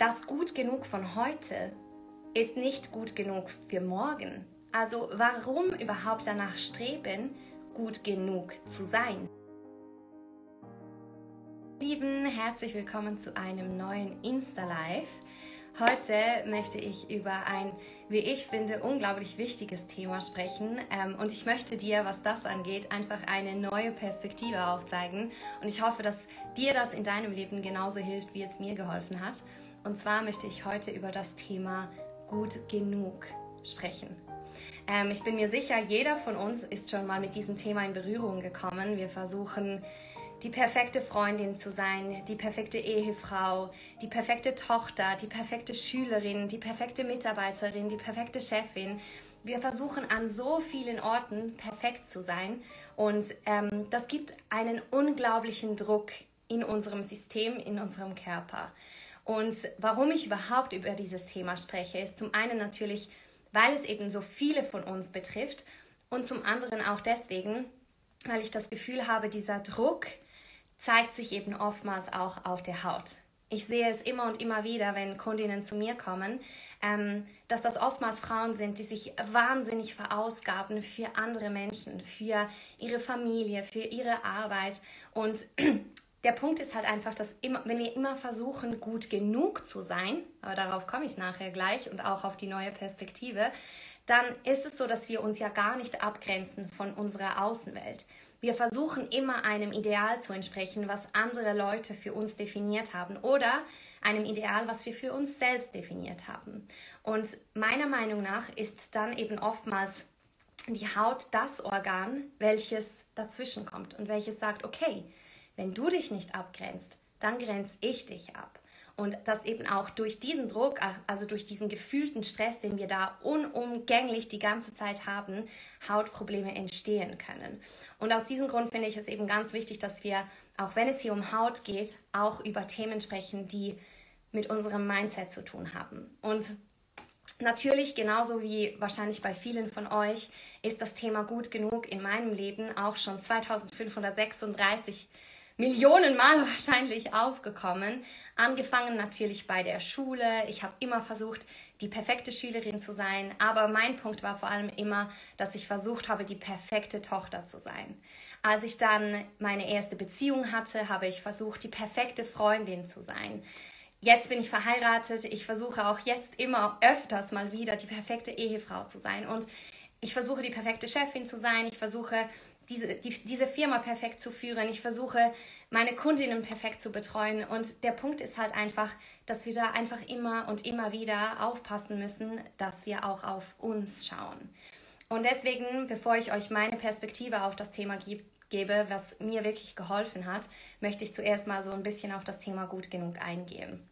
das gut genug von heute ist nicht gut genug für morgen. Also warum überhaupt danach streben, gut genug zu sein? Lieben, herzlich willkommen zu einem neuen Insta-Live. Heute möchte ich über ein, wie ich finde, unglaublich wichtiges Thema sprechen. Ähm, und ich möchte dir, was das angeht, einfach eine neue Perspektive aufzeigen. Und ich hoffe, dass dir das in deinem Leben genauso hilft, wie es mir geholfen hat. Und zwar möchte ich heute über das Thema gut genug sprechen. Ähm, ich bin mir sicher, jeder von uns ist schon mal mit diesem Thema in Berührung gekommen. Wir versuchen die perfekte Freundin zu sein, die perfekte Ehefrau, die perfekte Tochter, die perfekte Schülerin, die perfekte Mitarbeiterin, die perfekte Chefin. Wir versuchen an so vielen Orten perfekt zu sein und ähm, das gibt einen unglaublichen Druck in unserem System, in unserem Körper. Und warum ich überhaupt über dieses Thema spreche, ist zum einen natürlich, weil es eben so viele von uns betrifft und zum anderen auch deswegen, weil ich das Gefühl habe, dieser Druck, zeigt sich eben oftmals auch auf der Haut. Ich sehe es immer und immer wieder, wenn Kundinnen zu mir kommen, ähm, dass das oftmals Frauen sind, die sich wahnsinnig verausgaben für andere Menschen, für ihre Familie, für ihre Arbeit. Und der Punkt ist halt einfach, dass immer, wenn wir immer versuchen, gut genug zu sein, aber darauf komme ich nachher gleich und auch auf die neue Perspektive, dann ist es so, dass wir uns ja gar nicht abgrenzen von unserer Außenwelt. Wir versuchen immer einem Ideal zu entsprechen, was andere Leute für uns definiert haben oder einem Ideal, was wir für uns selbst definiert haben. Und meiner Meinung nach ist dann eben oftmals die Haut das Organ, welches dazwischen kommt und welches sagt, okay, wenn du dich nicht abgrenzt, dann grenze ich dich ab. Und dass eben auch durch diesen Druck, also durch diesen gefühlten Stress, den wir da unumgänglich die ganze Zeit haben, Hautprobleme entstehen können. Und aus diesem Grund finde ich es eben ganz wichtig, dass wir, auch wenn es hier um Haut geht, auch über Themen sprechen, die mit unserem Mindset zu tun haben. Und natürlich, genauso wie wahrscheinlich bei vielen von euch, ist das Thema gut genug in meinem Leben auch schon 2536 Millionen Mal wahrscheinlich aufgekommen. Angefangen natürlich bei der Schule. Ich habe immer versucht, die perfekte Schülerin zu sein. Aber mein Punkt war vor allem immer, dass ich versucht habe, die perfekte Tochter zu sein. Als ich dann meine erste Beziehung hatte, habe ich versucht, die perfekte Freundin zu sein. Jetzt bin ich verheiratet. Ich versuche auch jetzt immer öfters mal wieder die perfekte Ehefrau zu sein. Und ich versuche, die perfekte Chefin zu sein. Ich versuche, diese, die, diese Firma perfekt zu führen. Ich versuche, meine Kundinnen perfekt zu betreuen. Und der Punkt ist halt einfach, dass wir da einfach immer und immer wieder aufpassen müssen, dass wir auch auf uns schauen. Und deswegen, bevor ich euch meine Perspektive auf das Thema gebe, was mir wirklich geholfen hat, möchte ich zuerst mal so ein bisschen auf das Thema gut genug eingehen.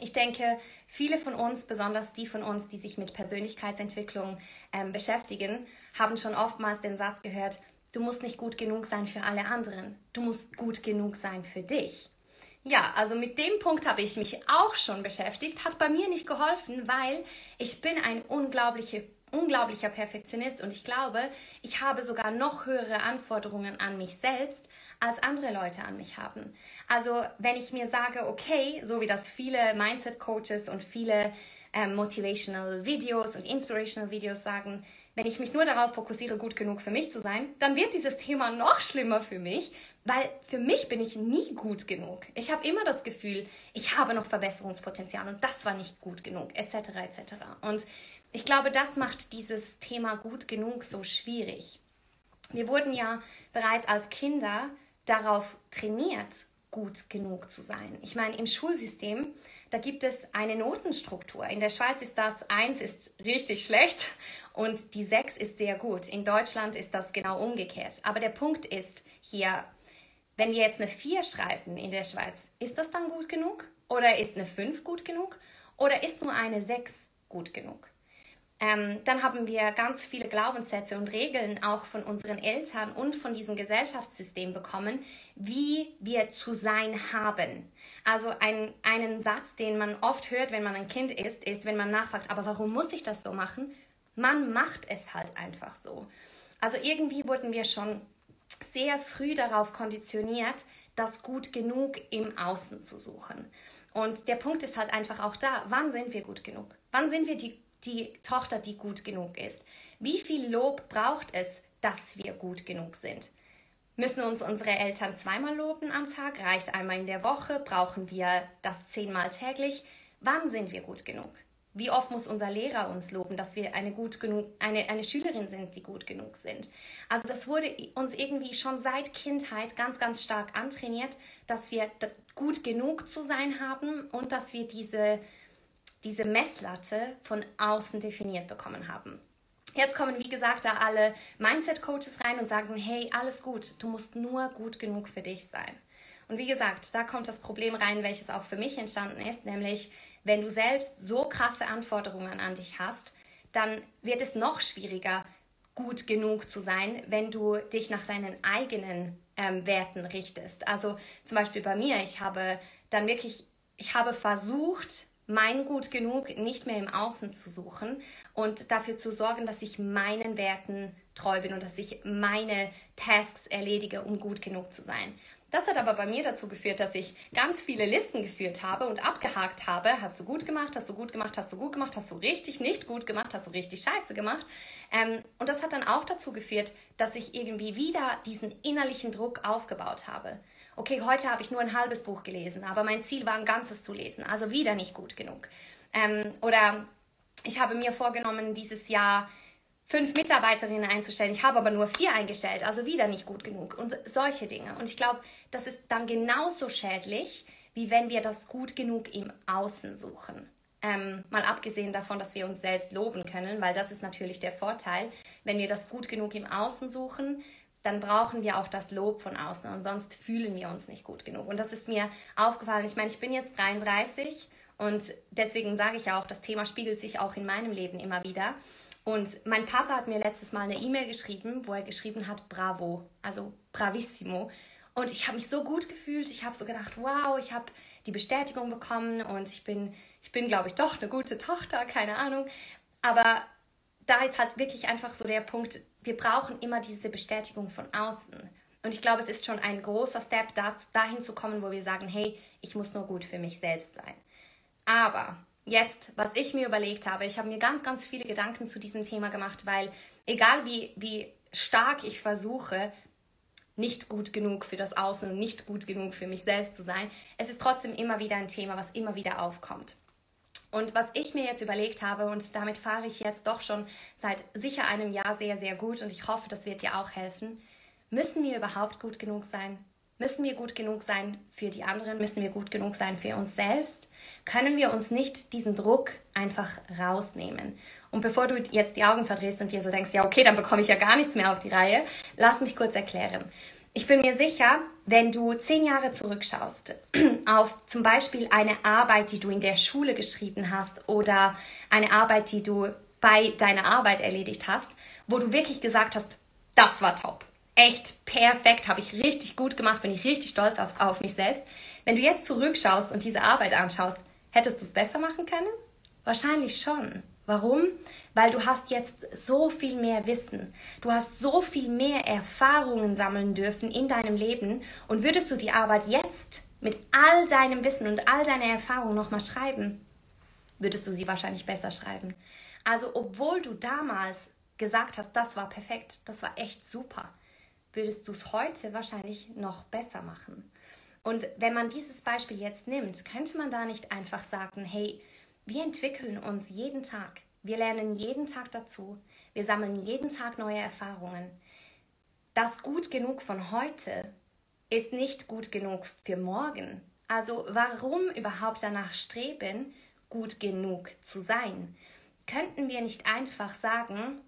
Ich denke, viele von uns, besonders die von uns, die sich mit Persönlichkeitsentwicklung ähm, beschäftigen, haben schon oftmals den Satz gehört, Du musst nicht gut genug sein für alle anderen. Du musst gut genug sein für dich. Ja, also mit dem Punkt habe ich mich auch schon beschäftigt, hat bei mir nicht geholfen, weil ich bin ein unglaubliche, unglaublicher Perfektionist und ich glaube, ich habe sogar noch höhere Anforderungen an mich selbst, als andere Leute an mich haben. Also wenn ich mir sage, okay, so wie das viele Mindset-Coaches und viele ähm, Motivational Videos und Inspirational Videos sagen, wenn ich mich nur darauf fokussiere, gut genug für mich zu sein, dann wird dieses Thema noch schlimmer für mich, weil für mich bin ich nie gut genug. Ich habe immer das Gefühl, ich habe noch Verbesserungspotenzial und das war nicht gut genug, etc. etc. Und ich glaube, das macht dieses Thema gut genug so schwierig. Wir wurden ja bereits als Kinder darauf trainiert, gut genug zu sein. Ich meine, im Schulsystem, da gibt es eine Notenstruktur. In der Schweiz ist das 1 ist richtig schlecht und die 6 ist sehr gut. In Deutschland ist das genau umgekehrt. Aber der Punkt ist hier, wenn wir jetzt eine 4 schreiben in der Schweiz, ist das dann gut genug? Oder ist eine 5 gut genug? Oder ist nur eine 6 gut genug? Ähm, dann haben wir ganz viele Glaubenssätze und Regeln auch von unseren Eltern und von diesem Gesellschaftssystem bekommen, wie wir zu sein haben. Also ein, einen Satz, den man oft hört, wenn man ein Kind ist, ist, wenn man nachfragt, aber warum muss ich das so machen? Man macht es halt einfach so. Also irgendwie wurden wir schon sehr früh darauf konditioniert, das gut genug im Außen zu suchen. Und der Punkt ist halt einfach auch da, wann sind wir gut genug? Wann sind wir die, die Tochter, die gut genug ist? Wie viel Lob braucht es, dass wir gut genug sind? Müssen uns unsere Eltern zweimal loben am Tag? Reicht einmal in der Woche? Brauchen wir das zehnmal täglich? Wann sind wir gut genug? Wie oft muss unser Lehrer uns loben, dass wir eine, gut genug, eine, eine Schülerin sind, die gut genug sind? Also das wurde uns irgendwie schon seit Kindheit ganz, ganz stark antrainiert, dass wir gut genug zu sein haben und dass wir diese, diese Messlatte von außen definiert bekommen haben. Jetzt kommen, wie gesagt, da alle Mindset-Coaches rein und sagen, hey, alles gut, du musst nur gut genug für dich sein. Und wie gesagt, da kommt das Problem rein, welches auch für mich entstanden ist, nämlich wenn du selbst so krasse Anforderungen an dich hast, dann wird es noch schwieriger, gut genug zu sein, wenn du dich nach deinen eigenen ähm, Werten richtest. Also zum Beispiel bei mir, ich habe dann wirklich, ich habe versucht, mein Gut genug nicht mehr im Außen zu suchen und dafür zu sorgen, dass ich meinen Werten treu bin und dass ich meine Tasks erledige, um gut genug zu sein. Das hat aber bei mir dazu geführt, dass ich ganz viele Listen geführt habe und abgehakt habe. Hast du gut gemacht, hast du gut gemacht, hast du gut gemacht, hast du richtig nicht gut gemacht, hast du richtig scheiße gemacht. Ähm, und das hat dann auch dazu geführt, dass ich irgendwie wieder diesen innerlichen Druck aufgebaut habe. Okay, heute habe ich nur ein halbes Buch gelesen, aber mein Ziel war ein ganzes zu lesen, also wieder nicht gut genug. Ähm, oder ich habe mir vorgenommen, dieses Jahr fünf Mitarbeiterinnen einzustellen. Ich habe aber nur vier eingestellt, also wieder nicht gut genug und solche Dinge. Und ich glaube, das ist dann genauso schädlich, wie wenn wir das gut genug im Außen suchen. Ähm, mal abgesehen davon, dass wir uns selbst loben können, weil das ist natürlich der Vorteil. Wenn wir das gut genug im Außen suchen, dann brauchen wir auch das Lob von außen und sonst fühlen wir uns nicht gut genug. Und das ist mir aufgefallen. Ich meine, ich bin jetzt 33 und deswegen sage ich auch, das Thema spiegelt sich auch in meinem Leben immer wieder. Und mein Papa hat mir letztes Mal eine E-Mail geschrieben, wo er geschrieben hat, bravo, also bravissimo. Und ich habe mich so gut gefühlt. Ich habe so gedacht, wow, ich habe die Bestätigung bekommen und ich bin, ich bin, glaube ich, doch eine gute Tochter, keine Ahnung. Aber da ist halt wirklich einfach so der Punkt, wir brauchen immer diese Bestätigung von außen. Und ich glaube, es ist schon ein großer Step, dahin zu kommen, wo wir sagen, hey, ich muss nur gut für mich selbst sein. Aber jetzt, was ich mir überlegt habe, ich habe mir ganz, ganz viele Gedanken zu diesem Thema gemacht, weil egal wie, wie stark ich versuche, nicht gut genug für das Außen und nicht gut genug für mich selbst zu sein, es ist trotzdem immer wieder ein Thema, was immer wieder aufkommt. Und was ich mir jetzt überlegt habe, und damit fahre ich jetzt doch schon seit sicher einem Jahr sehr, sehr gut, und ich hoffe, das wird dir auch helfen, müssen wir überhaupt gut genug sein? Müssen wir gut genug sein für die anderen? Müssen wir gut genug sein für uns selbst? können wir uns nicht diesen Druck einfach rausnehmen. Und bevor du jetzt die Augen verdrehst und dir so denkst, ja, okay, dann bekomme ich ja gar nichts mehr auf die Reihe, lass mich kurz erklären. Ich bin mir sicher, wenn du zehn Jahre zurückschaust auf zum Beispiel eine Arbeit, die du in der Schule geschrieben hast oder eine Arbeit, die du bei deiner Arbeit erledigt hast, wo du wirklich gesagt hast, das war top. Echt perfekt, habe ich richtig gut gemacht, bin ich richtig stolz auf, auf mich selbst. Wenn du jetzt zurückschaust und diese Arbeit anschaust, Hättest du es besser machen können? Wahrscheinlich schon. Warum? Weil du hast jetzt so viel mehr Wissen. Du hast so viel mehr Erfahrungen sammeln dürfen in deinem Leben. Und würdest du die Arbeit jetzt mit all deinem Wissen und all deiner Erfahrung nochmal schreiben, würdest du sie wahrscheinlich besser schreiben. Also obwohl du damals gesagt hast, das war perfekt, das war echt super, würdest du es heute wahrscheinlich noch besser machen. Und wenn man dieses Beispiel jetzt nimmt, könnte man da nicht einfach sagen, hey, wir entwickeln uns jeden Tag, wir lernen jeden Tag dazu, wir sammeln jeden Tag neue Erfahrungen. Das gut genug von heute ist nicht gut genug für morgen. Also warum überhaupt danach streben, gut genug zu sein? Könnten wir nicht einfach sagen,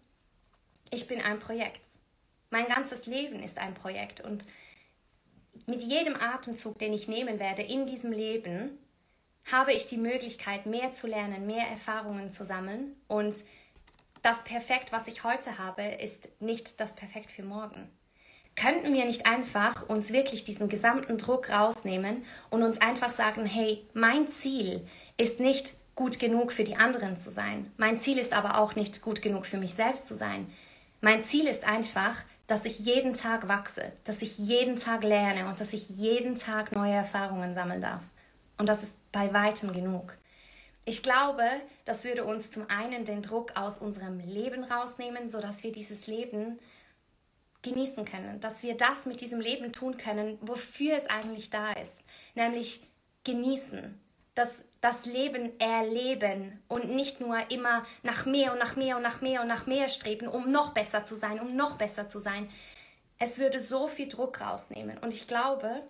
ich bin ein Projekt. Mein ganzes Leben ist ein Projekt und mit jedem Atemzug, den ich nehmen werde in diesem Leben, habe ich die Möglichkeit, mehr zu lernen, mehr Erfahrungen zu sammeln. Und das Perfekt, was ich heute habe, ist nicht das Perfekt für morgen. Könnten wir nicht einfach uns wirklich diesen gesamten Druck rausnehmen und uns einfach sagen, hey, mein Ziel ist nicht gut genug für die anderen zu sein. Mein Ziel ist aber auch nicht gut genug für mich selbst zu sein. Mein Ziel ist einfach, dass ich jeden Tag wachse, dass ich jeden Tag lerne und dass ich jeden Tag neue Erfahrungen sammeln darf. Und das ist bei weitem genug. Ich glaube, das würde uns zum einen den Druck aus unserem Leben rausnehmen, sodass wir dieses Leben genießen können, dass wir das mit diesem Leben tun können, wofür es eigentlich da ist, nämlich genießen, das, das Leben erleben und nicht nur immer nach mehr und nach mehr und nach mehr und nach mehr streben, um noch besser zu sein, um noch besser zu sein. Es würde so viel Druck rausnehmen und ich glaube,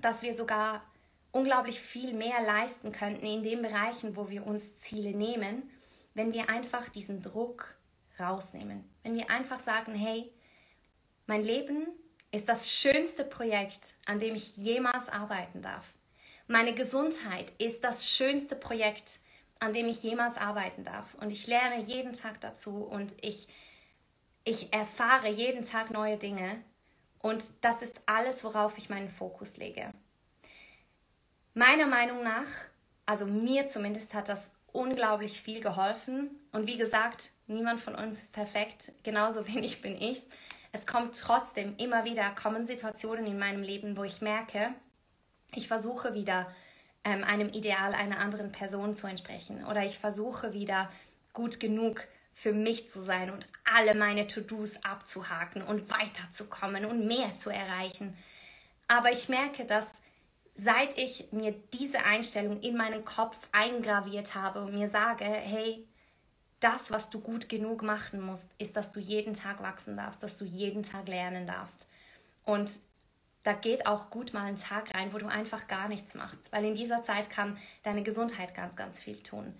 dass wir sogar unglaublich viel mehr leisten könnten in den Bereichen, wo wir uns Ziele nehmen, wenn wir einfach diesen Druck rausnehmen. Wenn wir einfach sagen, hey, mein Leben ist das schönste Projekt, an dem ich jemals arbeiten darf. Meine Gesundheit ist das schönste Projekt, an dem ich jemals arbeiten darf. Und ich lerne jeden Tag dazu und ich, ich erfahre jeden Tag neue Dinge. Und das ist alles, worauf ich meinen Fokus lege. Meiner Meinung nach, also mir zumindest, hat das unglaublich viel geholfen. Und wie gesagt, niemand von uns ist perfekt, genauso wenig bin ich. Es kommt trotzdem immer wieder, kommen Situationen in meinem Leben, wo ich merke, ich versuche wieder ähm, einem Ideal einer anderen Person zu entsprechen oder ich versuche wieder gut genug für mich zu sein und alle meine To-Dos abzuhaken und weiterzukommen und mehr zu erreichen. Aber ich merke, dass seit ich mir diese Einstellung in meinen Kopf eingraviert habe und mir sage, hey, das, was du gut genug machen musst, ist, dass du jeden Tag wachsen darfst, dass du jeden Tag lernen darfst. Und da geht auch gut mal ein Tag rein, wo du einfach gar nichts machst, weil in dieser Zeit kann deine Gesundheit ganz, ganz viel tun.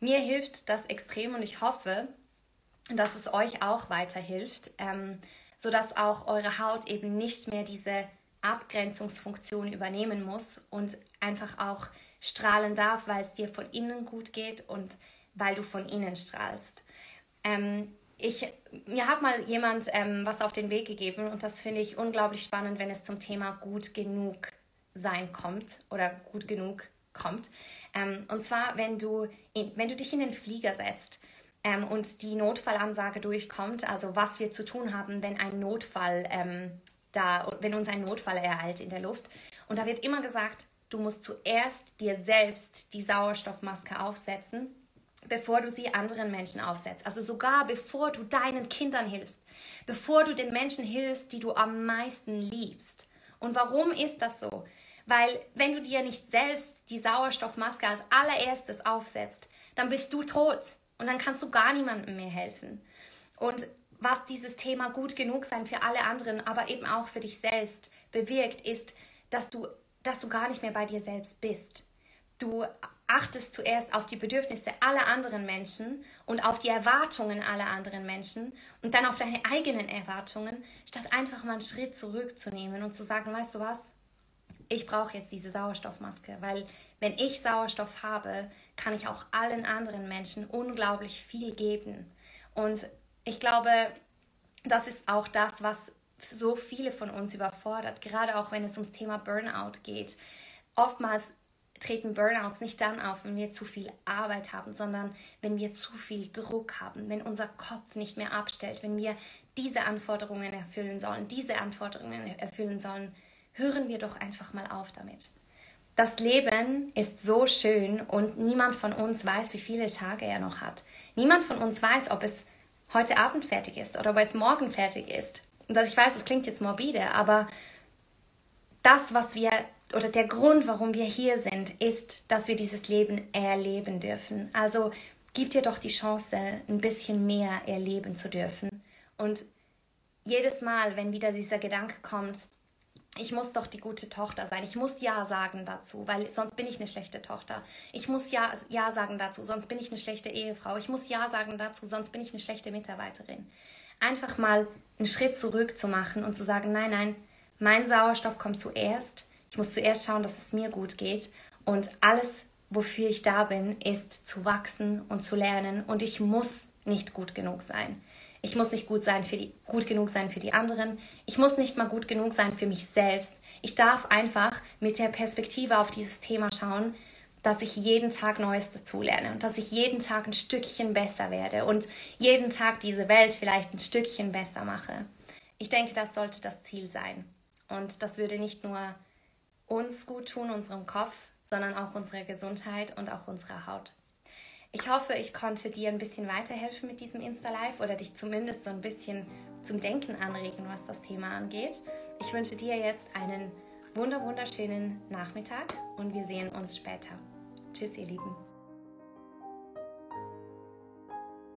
Mir hilft das extrem und ich hoffe, dass es euch auch weiterhilft, ähm, sodass auch eure Haut eben nicht mehr diese Abgrenzungsfunktion übernehmen muss und einfach auch strahlen darf, weil es dir von innen gut geht und weil du von innen strahlst. Ähm, ich, mir hat mal jemand ähm, was auf den Weg gegeben und das finde ich unglaublich spannend, wenn es zum Thema gut genug sein kommt oder gut genug kommt. Ähm, und zwar, wenn du, in, wenn du dich in den Flieger setzt ähm, und die Notfallansage durchkommt, also was wir zu tun haben, wenn ein Notfall ähm, da, wenn uns ein Notfall ereilt in der Luft. Und da wird immer gesagt, du musst zuerst dir selbst die Sauerstoffmaske aufsetzen, bevor du sie anderen Menschen aufsetzt. Also sogar bevor du deinen Kindern hilfst, bevor du den Menschen hilfst, die du am meisten liebst. Und warum ist das so? Weil wenn du dir nicht selbst die Sauerstoffmaske als allererstes aufsetzt, dann bist du tot und dann kannst du gar niemandem mehr helfen. Und was dieses Thema gut genug sein für alle anderen, aber eben auch für dich selbst bewirkt, ist, dass du, dass du gar nicht mehr bei dir selbst bist. Du achtest zuerst auf die Bedürfnisse aller anderen Menschen und auf die Erwartungen aller anderen Menschen und dann auf deine eigenen Erwartungen, statt einfach mal einen Schritt zurückzunehmen und zu sagen, weißt du was, ich brauche jetzt diese Sauerstoffmaske, weil wenn ich Sauerstoff habe, kann ich auch allen anderen Menschen unglaublich viel geben. Und ich glaube, das ist auch das, was so viele von uns überfordert, gerade auch wenn es ums Thema Burnout geht. Oftmals treten Burnouts nicht dann auf, wenn wir zu viel Arbeit haben, sondern wenn wir zu viel Druck haben, wenn unser Kopf nicht mehr abstellt, wenn wir diese Anforderungen erfüllen sollen, diese Anforderungen erfüllen sollen, hören wir doch einfach mal auf damit. Das Leben ist so schön und niemand von uns weiß, wie viele Tage er noch hat. Niemand von uns weiß, ob es heute Abend fertig ist oder ob es morgen fertig ist. Und ich weiß, das klingt jetzt morbide, aber das, was wir oder der Grund, warum wir hier sind, ist, dass wir dieses Leben erleben dürfen. Also gib dir doch die Chance, ein bisschen mehr erleben zu dürfen. Und jedes Mal, wenn wieder dieser Gedanke kommt, ich muss doch die gute Tochter sein. Ich muss Ja sagen dazu, weil sonst bin ich eine schlechte Tochter. Ich muss Ja, ja sagen dazu, sonst bin ich eine schlechte Ehefrau. Ich muss Ja sagen dazu, sonst bin ich eine schlechte Mitarbeiterin. Einfach mal einen Schritt zurück zu machen und zu sagen, nein, nein, mein Sauerstoff kommt zuerst. Ich muss zuerst schauen, dass es mir gut geht. Und alles, wofür ich da bin, ist zu wachsen und zu lernen. Und ich muss nicht gut genug sein. Ich muss nicht gut, sein für die, gut genug sein für die anderen. Ich muss nicht mal gut genug sein für mich selbst. Ich darf einfach mit der Perspektive auf dieses Thema schauen, dass ich jeden Tag Neues dazulerne und dass ich jeden Tag ein Stückchen besser werde und jeden Tag diese Welt vielleicht ein Stückchen besser mache. Ich denke, das sollte das Ziel sein. Und das würde nicht nur uns gut tun, unserem Kopf, sondern auch unserer Gesundheit und auch unserer Haut. Ich hoffe, ich konnte dir ein bisschen weiterhelfen mit diesem Insta-Live oder dich zumindest so ein bisschen zum Denken anregen, was das Thema angeht. Ich wünsche dir jetzt einen wunderschönen Nachmittag und wir sehen uns später. Tschüss, ihr Lieben.